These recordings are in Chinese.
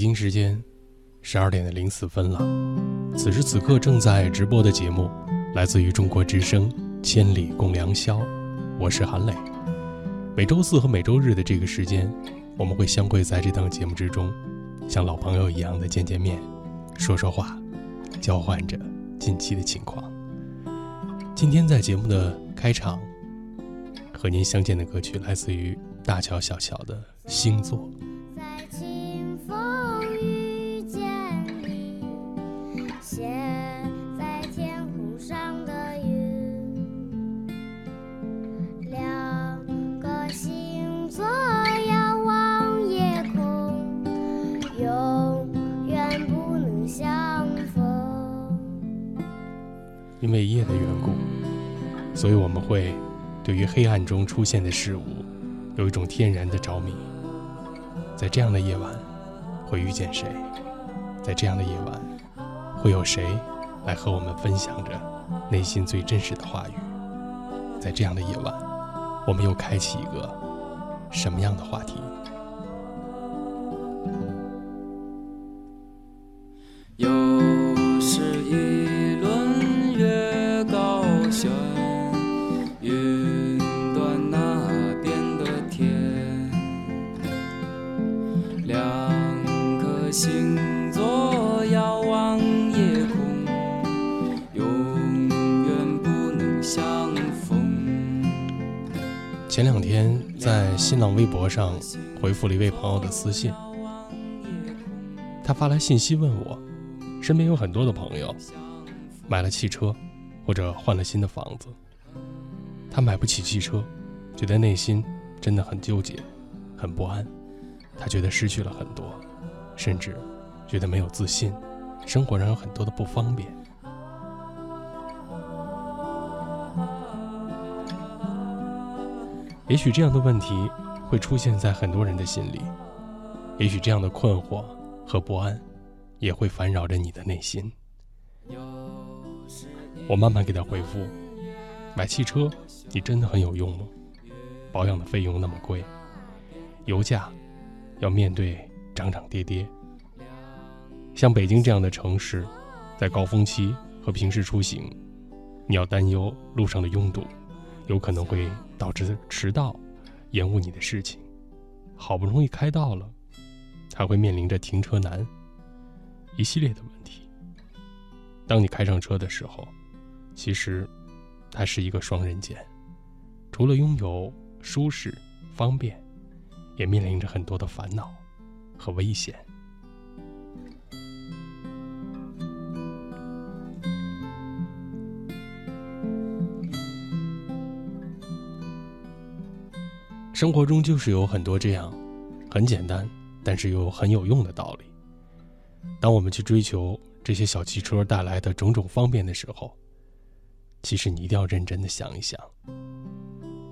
北京时间十二点的零四分了。此时此刻正在直播的节目，来自于中国之声《千里共良宵》，我是韩磊。每周四和每周日的这个时间，我们会相会在这档节目之中，像老朋友一样的见见面，说说话，交换着近期的情况。今天在节目的开场，和您相见的歌曲来自于大乔小乔的《星座》。因为夜的缘故，所以我们会对于黑暗中出现的事物有一种天然的着迷。在这样的夜晚，会遇见谁？在这样的夜晚，会有谁来和我们分享着内心最真实的话语？在这样的夜晚，我们又开启一个什么样的话题？回复了一位朋友的私信，他发来信息问我，身边有很多的朋友买了汽车或者换了新的房子，他买不起汽车，觉得内心真的很纠结，很不安，他觉得失去了很多，甚至觉得没有自信，生活上有很多的不方便。也许这样的问题会出现在很多人的心里，也许这样的困惑和不安也会烦扰着你的内心。我慢慢给他回复：买汽车，你真的很有用吗？保养的费用那么贵，油价要面对涨涨跌跌。像北京这样的城市，在高峰期和平时出行，你要担忧路上的拥堵。有可能会导致迟到、延误你的事情。好不容易开到了，还会面临着停车难一系列的问题。当你开上车的时候，其实它是一个双刃剑，除了拥有舒适、方便，也面临着很多的烦恼和危险。生活中就是有很多这样很简单，但是又很有用的道理。当我们去追求这些小汽车带来的种种方便的时候，其实你一定要认真的想一想，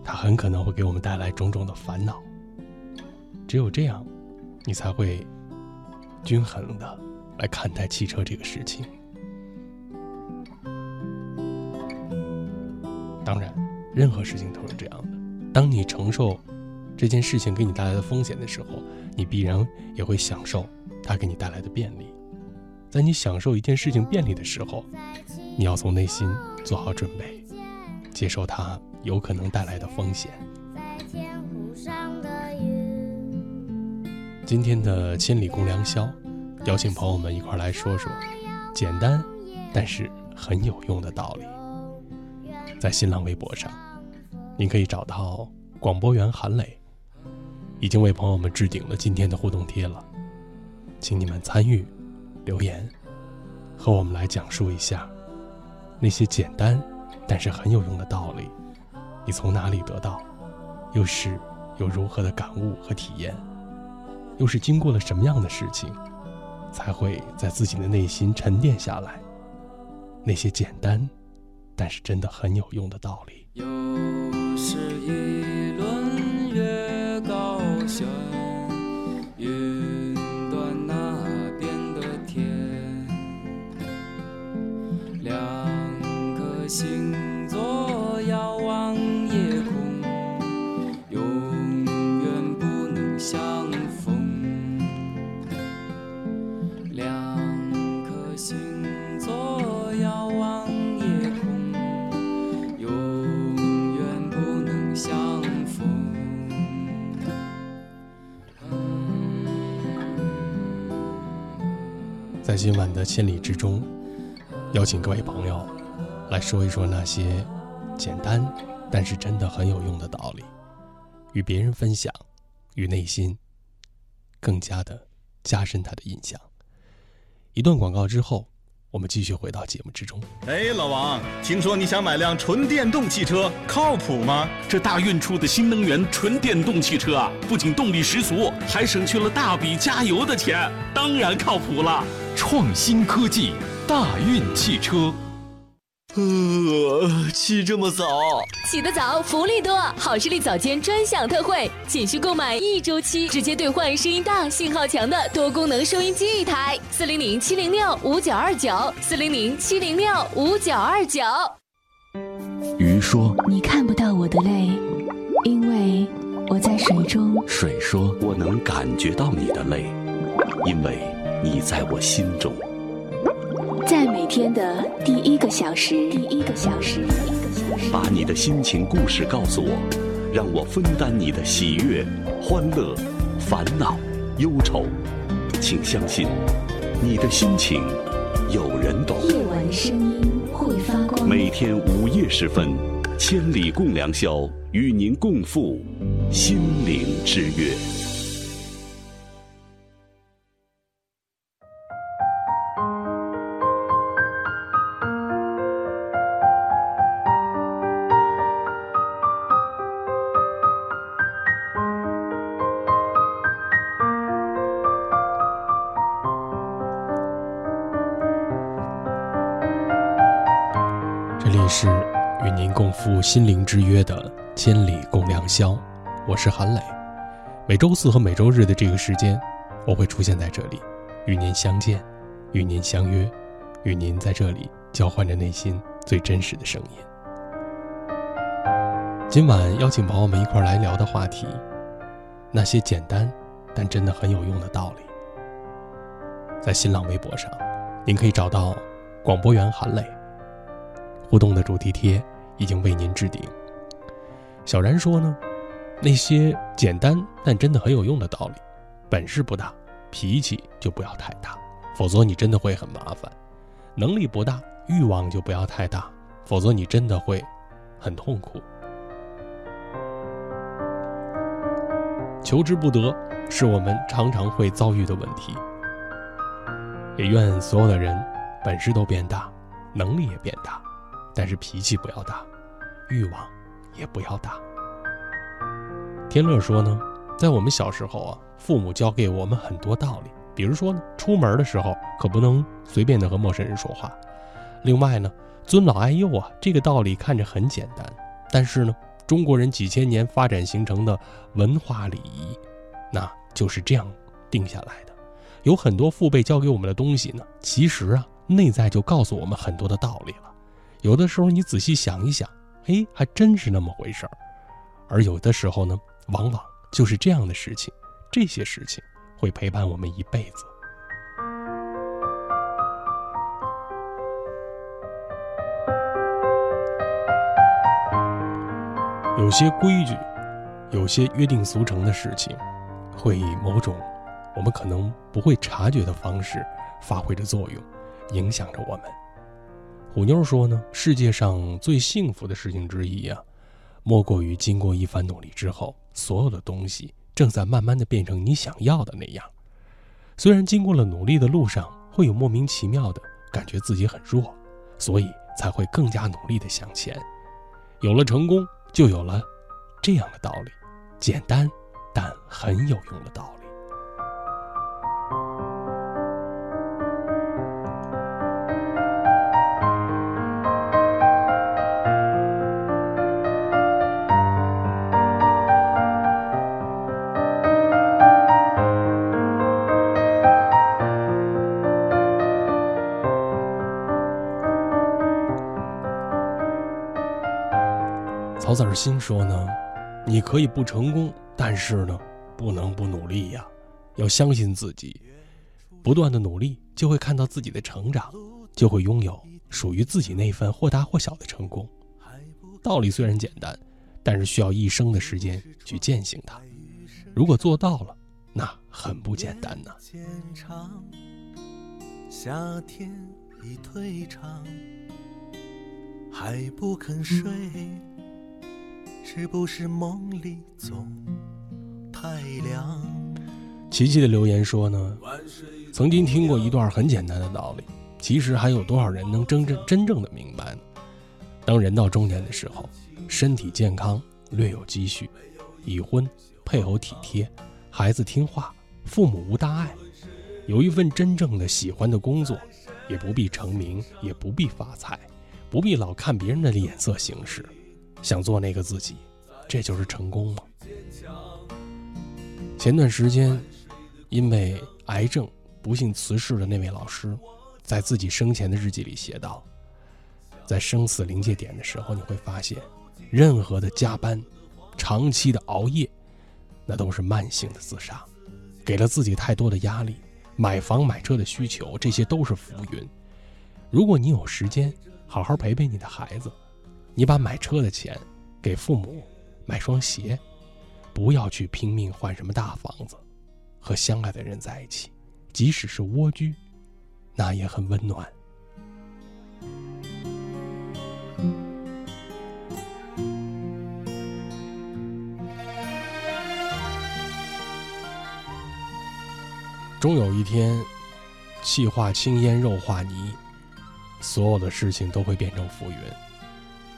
它很可能会给我们带来种种的烦恼。只有这样，你才会均衡的来看待汽车这个事情。当然，任何事情都是这样的。当你承受。这件事情给你带来的风险的时候，你必然也会享受它给你带来的便利。在你享受一件事情便利的时候，你要从内心做好准备，接受它有可能带来的风险。今天的千里共良宵，邀请朋友们一块来说说简单但是很有用的道理。在新浪微博上，您可以找到广播员韩磊。已经为朋友们置顶了今天的互动贴了，请你们参与留言，和我们来讲述一下那些简单但是很有用的道理，你从哪里得到，又是有如何的感悟和体验，又是经过了什么样的事情，才会在自己的内心沉淀下来？那些简单但是真的很有用的道理。又是一今晚的千里之中，邀请各位朋友来说一说那些简单但是真的很有用的道理，与别人分享，与内心更加的加深他的印象。一段广告之后。我们继续回到节目之中。哎，老王，听说你想买辆纯电动汽车，靠谱吗？这大运出的新能源纯电动汽车啊，不仅动力十足，还省去了大笔加油的钱，当然靠谱了。创新科技，大运汽车。呃，起这么早？起得早，福利多！好视力早间专享特惠，仅需购买一周期，直接兑换声音大、信号强的多功能收音机一台。四零零七零六五九二九，四零零七零六五九二九。鱼说：“你看不到我的泪，因为我在水中。”水说：“我能感觉到你的泪，因为你在我心中。”在每天的第一个小时，第一个小时，第一个小时，把你的心情故事告诉我，让我分担你的喜悦、欢乐、烦恼、忧愁。请相信，你的心情有人懂。夜晚声音会发光。每天午夜时分，千里共良宵，与您共赴心灵之约。您共赴心灵之约的千里共良宵，我是韩磊。每周四和每周日的这个时间，我会出现在这里，与您相见，与您相约，与您在这里交换着内心最真实的声音。今晚邀请朋友们一块来聊的话题，那些简单但真的很有用的道理。在新浪微博上，您可以找到广播员韩磊。互动的主题贴已经为您置顶。小然说呢，那些简单但真的很有用的道理，本事不大，脾气就不要太大，否则你真的会很麻烦；能力不大，欲望就不要太大，否则你真的会很痛苦。求之不得，是我们常常会遭遇的问题。也愿所有的人本事都变大，能力也变大。但是脾气不要大，欲望也不要大。天乐说呢，在我们小时候啊，父母教给我们很多道理，比如说呢，出门的时候可不能随便的和陌生人说话。另外呢，尊老爱幼啊，这个道理看着很简单，但是呢，中国人几千年发展形成的文化礼仪，那就是这样定下来的。有很多父辈教给我们的东西呢，其实啊，内在就告诉我们很多的道理了。有的时候你仔细想一想，哎，还真是那么回事儿。而有的时候呢，往往就是这样的事情，这些事情会陪伴我们一辈子。有些规矩，有些约定俗成的事情，会以某种我们可能不会察觉的方式发挥着作用，影响着我们。虎妞说呢，世界上最幸福的事情之一呀，莫过于经过一番努力之后，所有的东西正在慢慢的变成你想要的那样。虽然经过了努力的路上，会有莫名其妙的感觉自己很弱，所以才会更加努力的向前。有了成功，就有了这样的道理，简单但很有用的道理。曹子儿心说呢，你可以不成功，但是呢，不能不努力呀，要相信自己，不断的努力就会看到自己的成长，就会拥有属于自己那份或大或小的成功。道理虽然简单，但是需要一生的时间去践行它。如果做到了，那很不简单呢。夏天已退场，还不肯睡，是不是梦里总太凉？琪琪的留言说呢，曾经听过一段很简单的道理，其实还有多少人能真正真正的明白呢？当人到中年的时候，身体健康，略有积蓄，已婚，配偶体贴，孩子听话，父母无大碍，有一份真正的喜欢的工作，也不必成名，也不必发财，不必老看别人的脸色行事，想做那个自己，这就是成功吗？前段时间。因为癌症不幸辞世的那位老师，在自己生前的日记里写道：“在生死临界点的时候，你会发现，任何的加班、长期的熬夜，那都是慢性的自杀，给了自己太多的压力。买房买车的需求，这些都是浮云。如果你有时间，好好陪陪你的孩子，你把买车的钱给父母买双鞋，不要去拼命换什么大房子。”和相爱的人在一起，即使是蜗居，那也很温暖。终有一天，气化青烟，肉化泥，所有的事情都会变成浮云，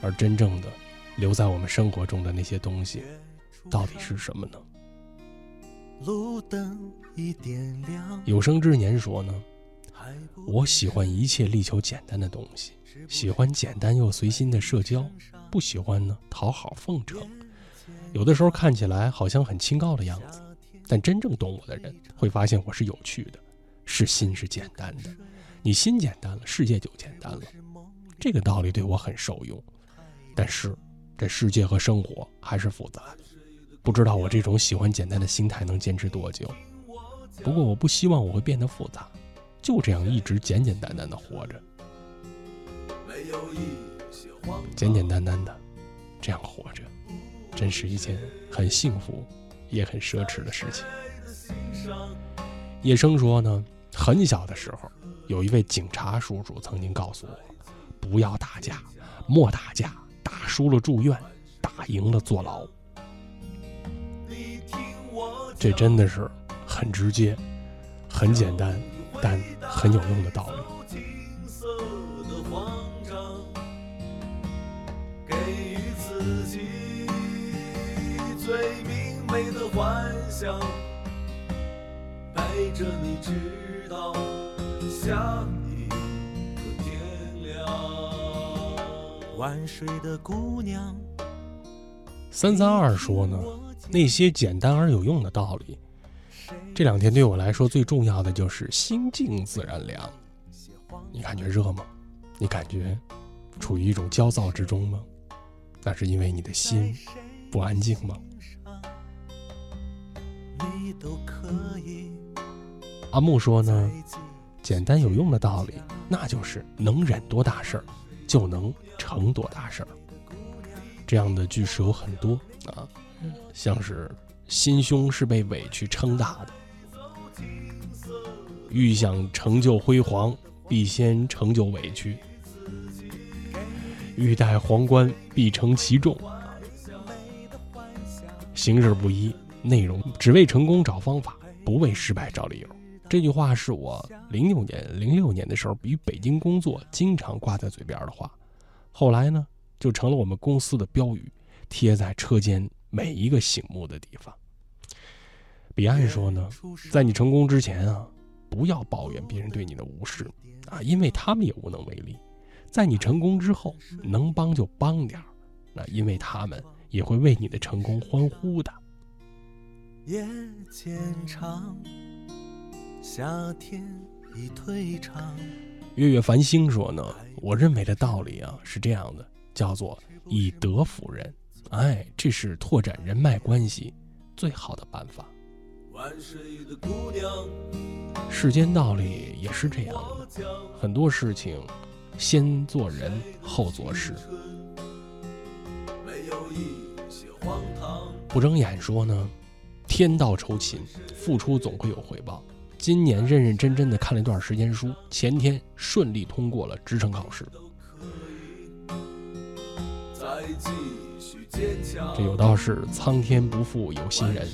而真正的留在我们生活中的那些东西，到底是什么呢？路灯已点亮。有生之年说呢，我喜欢一切力求简单的东西，喜欢简单又随心的社交，不喜欢呢讨好奉承。有的时候看起来好像很清高的样子，但真正懂我的人会发现我是有趣的，是心是简单的。你心简单了，世界就简单了。这个道理对我很受用，但是这世界和生活还是复杂的。不知道我这种喜欢简单的心态能坚持多久。不过我不希望我会变得复杂，就这样一直简简单单的活着，简简单单的这样活着，真是一件很幸福也很奢侈的事情。叶生说呢，很小的时候，有一位警察叔叔曾经告诉我，不要打架，莫打架，输了住院，打赢了坐牢。这真的是很直接、很简单，但很有用的道理。带着你直到下三三二说呢。那些简单而有用的道理，这两天对我来说最重要的就是心静自然凉。你感觉热吗？你感觉处于一种焦躁之中吗？那是因为你的心不安静吗？阿木说呢，简单有用的道理，那就是能忍多大事儿，就能成多大事儿。这样的句式有很多啊。像是心胸是被委屈撑大的，欲想成就辉煌，必先成就委屈；欲戴皇冠，必承其重。形式不一，内容只为成功找方法，不为失败找理由。这句话是我零六年、零六年的时候与北京工作经常挂在嘴边的话，后来呢，就成了我们公司的标语，贴在车间。每一个醒目的地方。彼岸说呢，在你成功之前啊，不要抱怨别人对你的无视啊，因为他们也无能为力。在你成功之后，能帮就帮点儿，那因为他们也会为你的成功欢呼的。夜渐长，夏天已退场。月月繁星说呢，我认为的道理啊是这样的，叫做以德服人。哎，这是拓展人脉关系最好的办法。万水的姑娘世间道理也是这样的，很多事情先做人后做事。不睁眼说呢，天道酬勤，付出总会有回报。今年认认真真的看了一段时间书，前天顺利通过了职称考试。这有道是苍天不负有心人。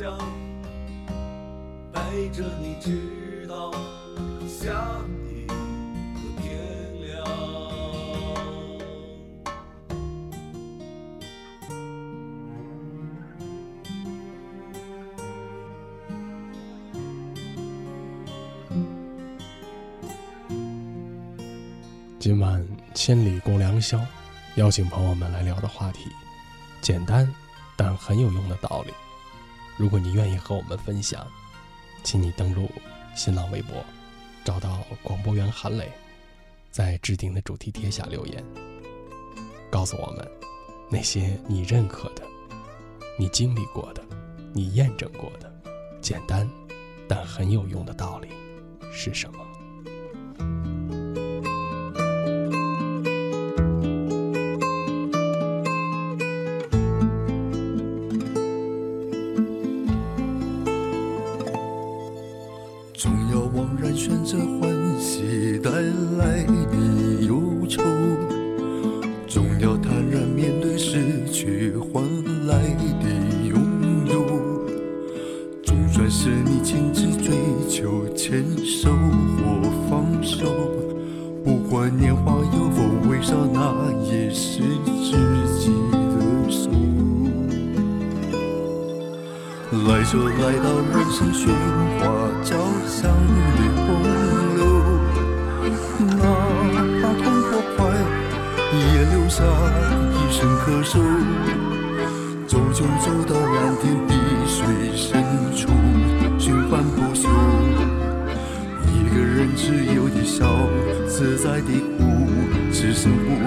想陪着你直到下一个天亮。今晚千里共良宵，邀请朋友们来聊的话题，简单但很有用的道理。如果你愿意和我们分享，请你登录新浪微博，找到广播员韩磊，在置顶的主题贴下留言，告诉我们那些你认可的、你经历过的、你验证过的简单但很有用的道理是什么。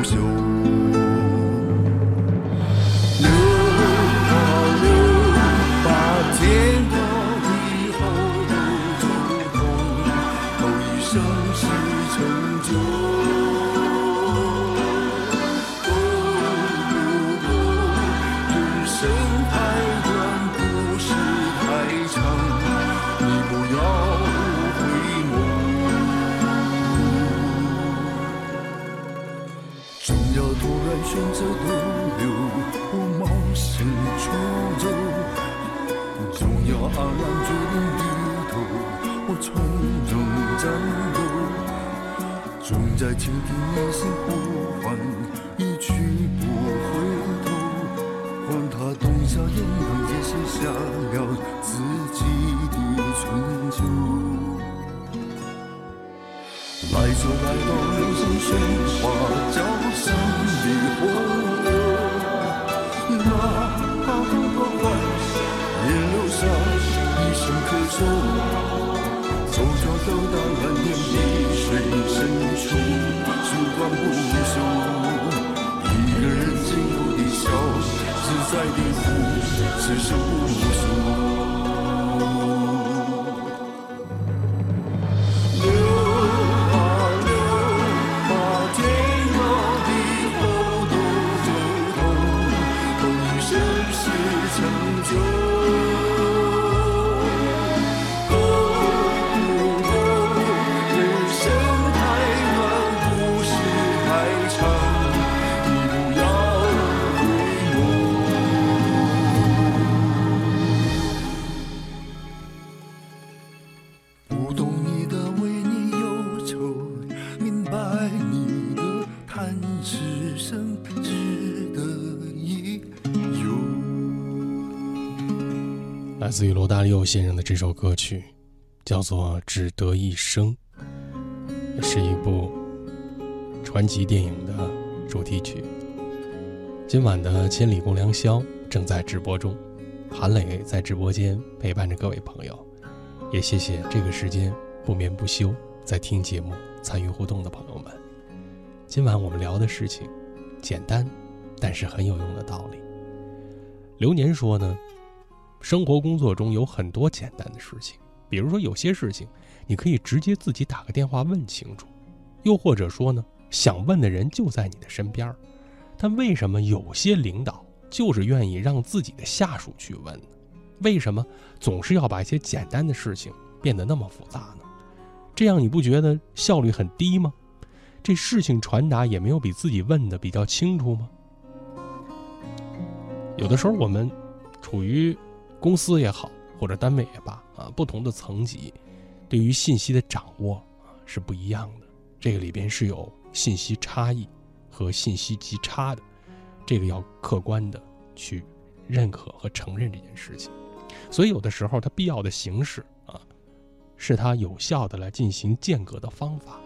生在倾听内心呼唤，一去不回头。管他冬夏炎凉，也写下了自己的春秋。来就来到人生喧哗交响的洪流，哪怕痛或快，也留下一声咳嗽。走着走到蓝天碧水深处，时光不朽。一个人自由的笑，自在的哭，此生不朽。叹世生值得一游。来自于罗大佑先生的这首歌曲，叫做《只得一生》，是一部传奇电影的主题曲。今晚的《千里共良宵》正在直播中，韩磊在直播间陪伴着各位朋友，也谢谢这个时间不眠不休在听节目、参与互动的朋友们。今晚我们聊的事情简单，但是很有用的道理。流年说呢，生活工作中有很多简单的事情，比如说有些事情你可以直接自己打个电话问清楚，又或者说呢，想问的人就在你的身边儿。但为什么有些领导就是愿意让自己的下属去问呢？为什么总是要把一些简单的事情变得那么复杂呢？这样你不觉得效率很低吗？这事情传达也没有比自己问的比较清楚吗？有的时候我们处于公司也好，或者单位也罢啊，不同的层级，对于信息的掌握啊是不一样的。这个里边是有信息差异和信息极差的，这个要客观的去认可和承认这件事情。所以有的时候它必要的形式啊，是它有效的来进行间隔的方法。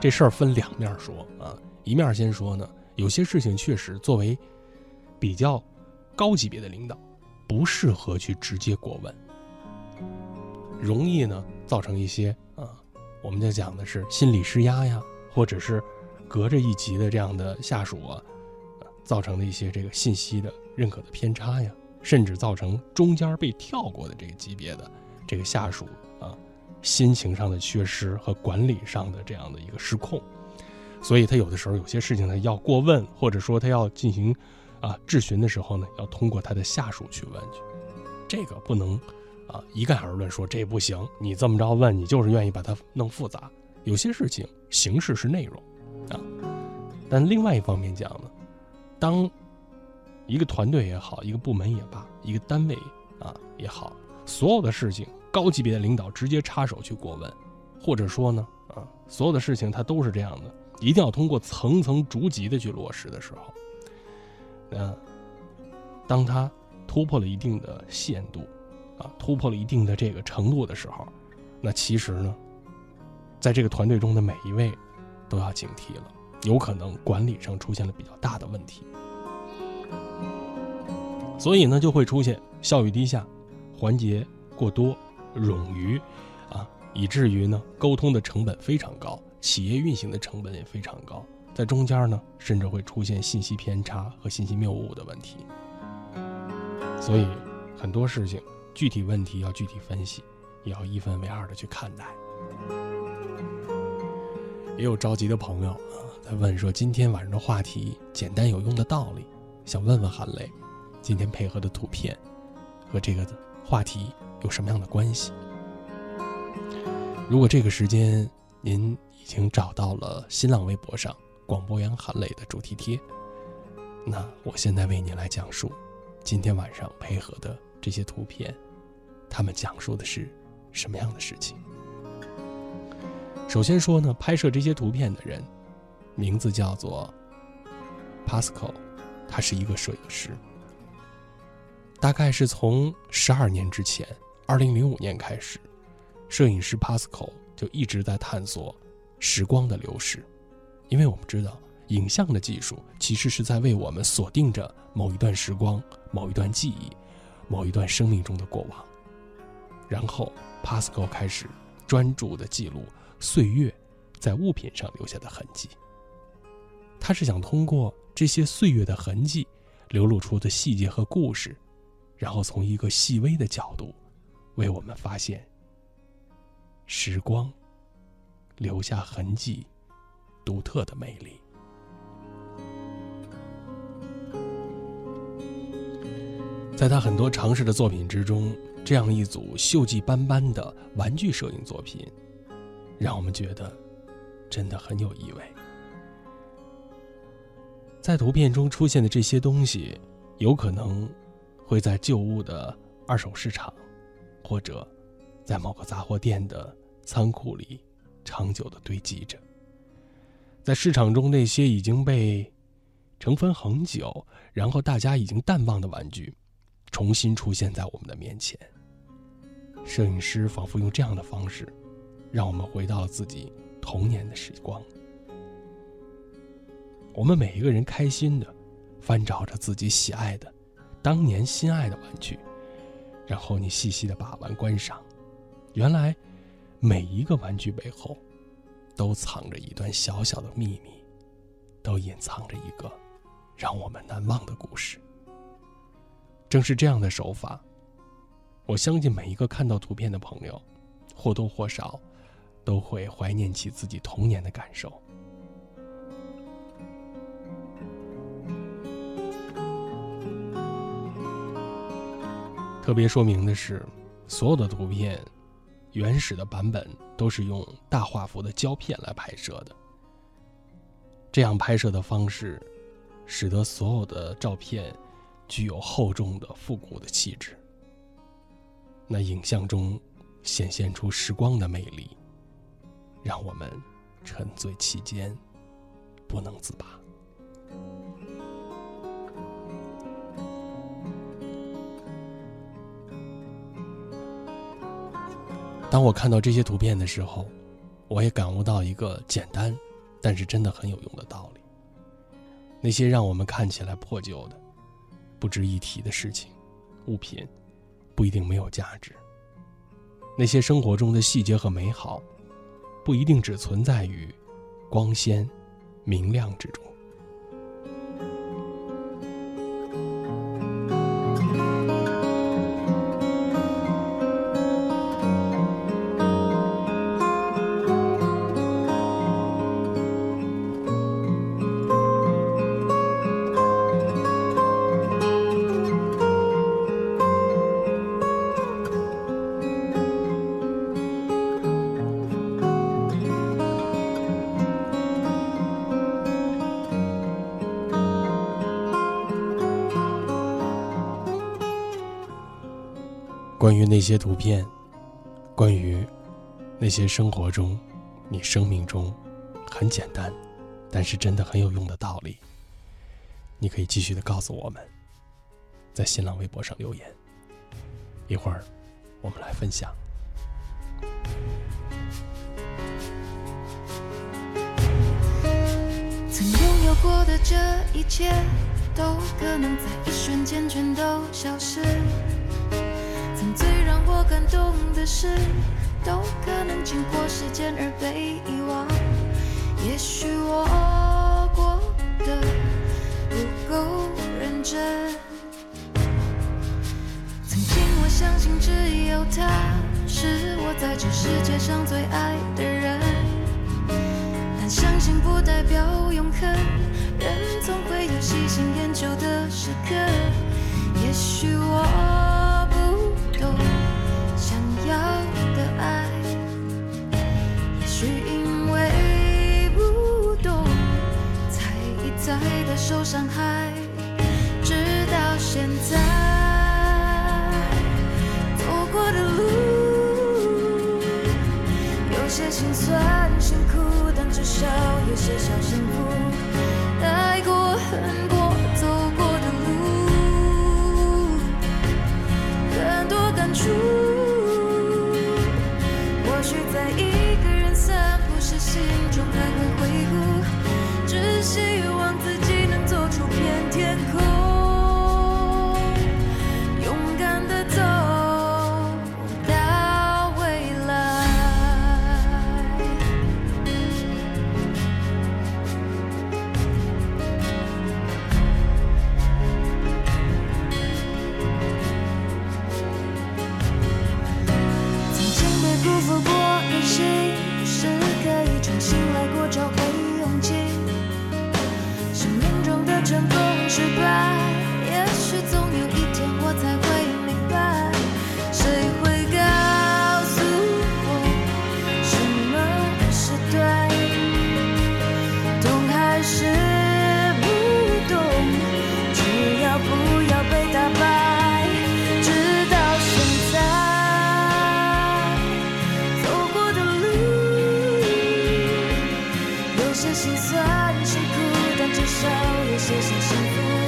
这事儿分两面说啊，一面先说呢，有些事情确实作为比较高级别的领导，不适合去直接过问，容易呢造成一些啊，我们就讲的是心理施压呀，或者是隔着一级的这样的下属啊，造成的一些这个信息的认可的偏差呀，甚至造成中间被跳过的这个级别的这个下属，心情上的缺失和管理上的这样的一个失控，所以他有的时候有些事情呢要过问，或者说他要进行。啊，质询的时候呢，要通过他的下属去问去，这个不能啊一概而论说这不行。你这么着问，你就是愿意把它弄复杂。有些事情形式是内容啊，但另外一方面讲呢，当一个团队也好，一个部门也罢，一个单位啊也好，所有的事情高级别的领导直接插手去过问，或者说呢啊，所有的事情他都是这样的，一定要通过层层逐级的去落实的时候。嗯，当他突破了一定的限度，啊，突破了一定的这个程度的时候，那其实呢，在这个团队中的每一位都要警惕了，有可能管理上出现了比较大的问题，所以呢，就会出现效率低下、环节过多、冗余，啊，以至于呢，沟通的成本非常高，企业运行的成本也非常高。在中间呢，甚至会出现信息偏差和信息谬误的问题。所以很多事情具体问题要具体分析，也要一分为二的去看待。也有着急的朋友啊，在问说今天晚上的话题简单有用的道理，想问问韩磊，今天配合的图片和这个话题有什么样的关系？如果这个时间您已经找到了新浪微博上。广播员韩磊的主题贴，那我现在为您来讲述今天晚上配合的这些图片，他们讲述的是什么样的事情？首先说呢，拍摄这些图片的人名字叫做 Pascal，他是一个摄影师。大概是从十二年之前，二零零五年开始，摄影师 Pascal 就一直在探索时光的流逝。因为我们知道，影像的技术其实是在为我们锁定着某一段时光、某一段记忆、某一段生命中的过往。然后，Pascal 开始专注地记录岁月在物品上留下的痕迹。他是想通过这些岁月的痕迹流露出的细节和故事，然后从一个细微的角度，为我们发现时光留下痕迹。独特的魅力，在他很多尝试的作品之中，这样一组锈迹斑斑的玩具摄影作品，让我们觉得真的很有意味。在图片中出现的这些东西，有可能会在旧物的二手市场，或者在某个杂货店的仓库里长久的堆积着。在市场中，那些已经被尘封很久，然后大家已经淡忘的玩具，重新出现在我们的面前。摄影师仿佛用这样的方式，让我们回到了自己童年的时光。我们每一个人开心的翻找着自己喜爱的、当年心爱的玩具，然后你细细的把玩观赏。原来，每一个玩具背后。都藏着一段小小的秘密，都隐藏着一个让我们难忘的故事。正是这样的手法，我相信每一个看到图片的朋友，或多或少都会怀念起自己童年的感受。特别说明的是，所有的图片原始的版本都是用大画幅的胶片来拍摄的。这样拍摄的方式，使得所有的照片具有厚重的复古的气质。那影像中显现出时光的魅力，让我们沉醉其间，不能自拔。当我看到这些图片的时候，我也感悟到一个简单，但是真的很有用的道理。那些让我们看起来破旧的、不值一提的事情、物品，不一定没有价值。那些生活中的细节和美好，不一定只存在于光鲜、明亮之中。关于那些图片，关于那些生活中、你生命中很简单，但是真的很有用的道理，你可以继续的告诉我们，在新浪微博上留言。一会儿我们来分享。曾拥有过的这一切，都可能在一瞬间全都消失。最让我感动的事，都可能经过时间而被遗忘。也许我过得不够认真。曾经我相信只有他是我在这世界上最爱的人，但相信不代表永恒，人总会有喜新厌旧的时刻。也许我要的爱，也许因为不懂，才一再的受伤害，直到现在。走过的路，有些心酸辛苦，但至少有些小幸福。爱过恨过走过的路，很多感触。在一个人散步时，心中还会回顾，只希望自己些心酸，是孤单，至少有些些幸福。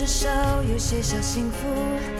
至少有些小幸福。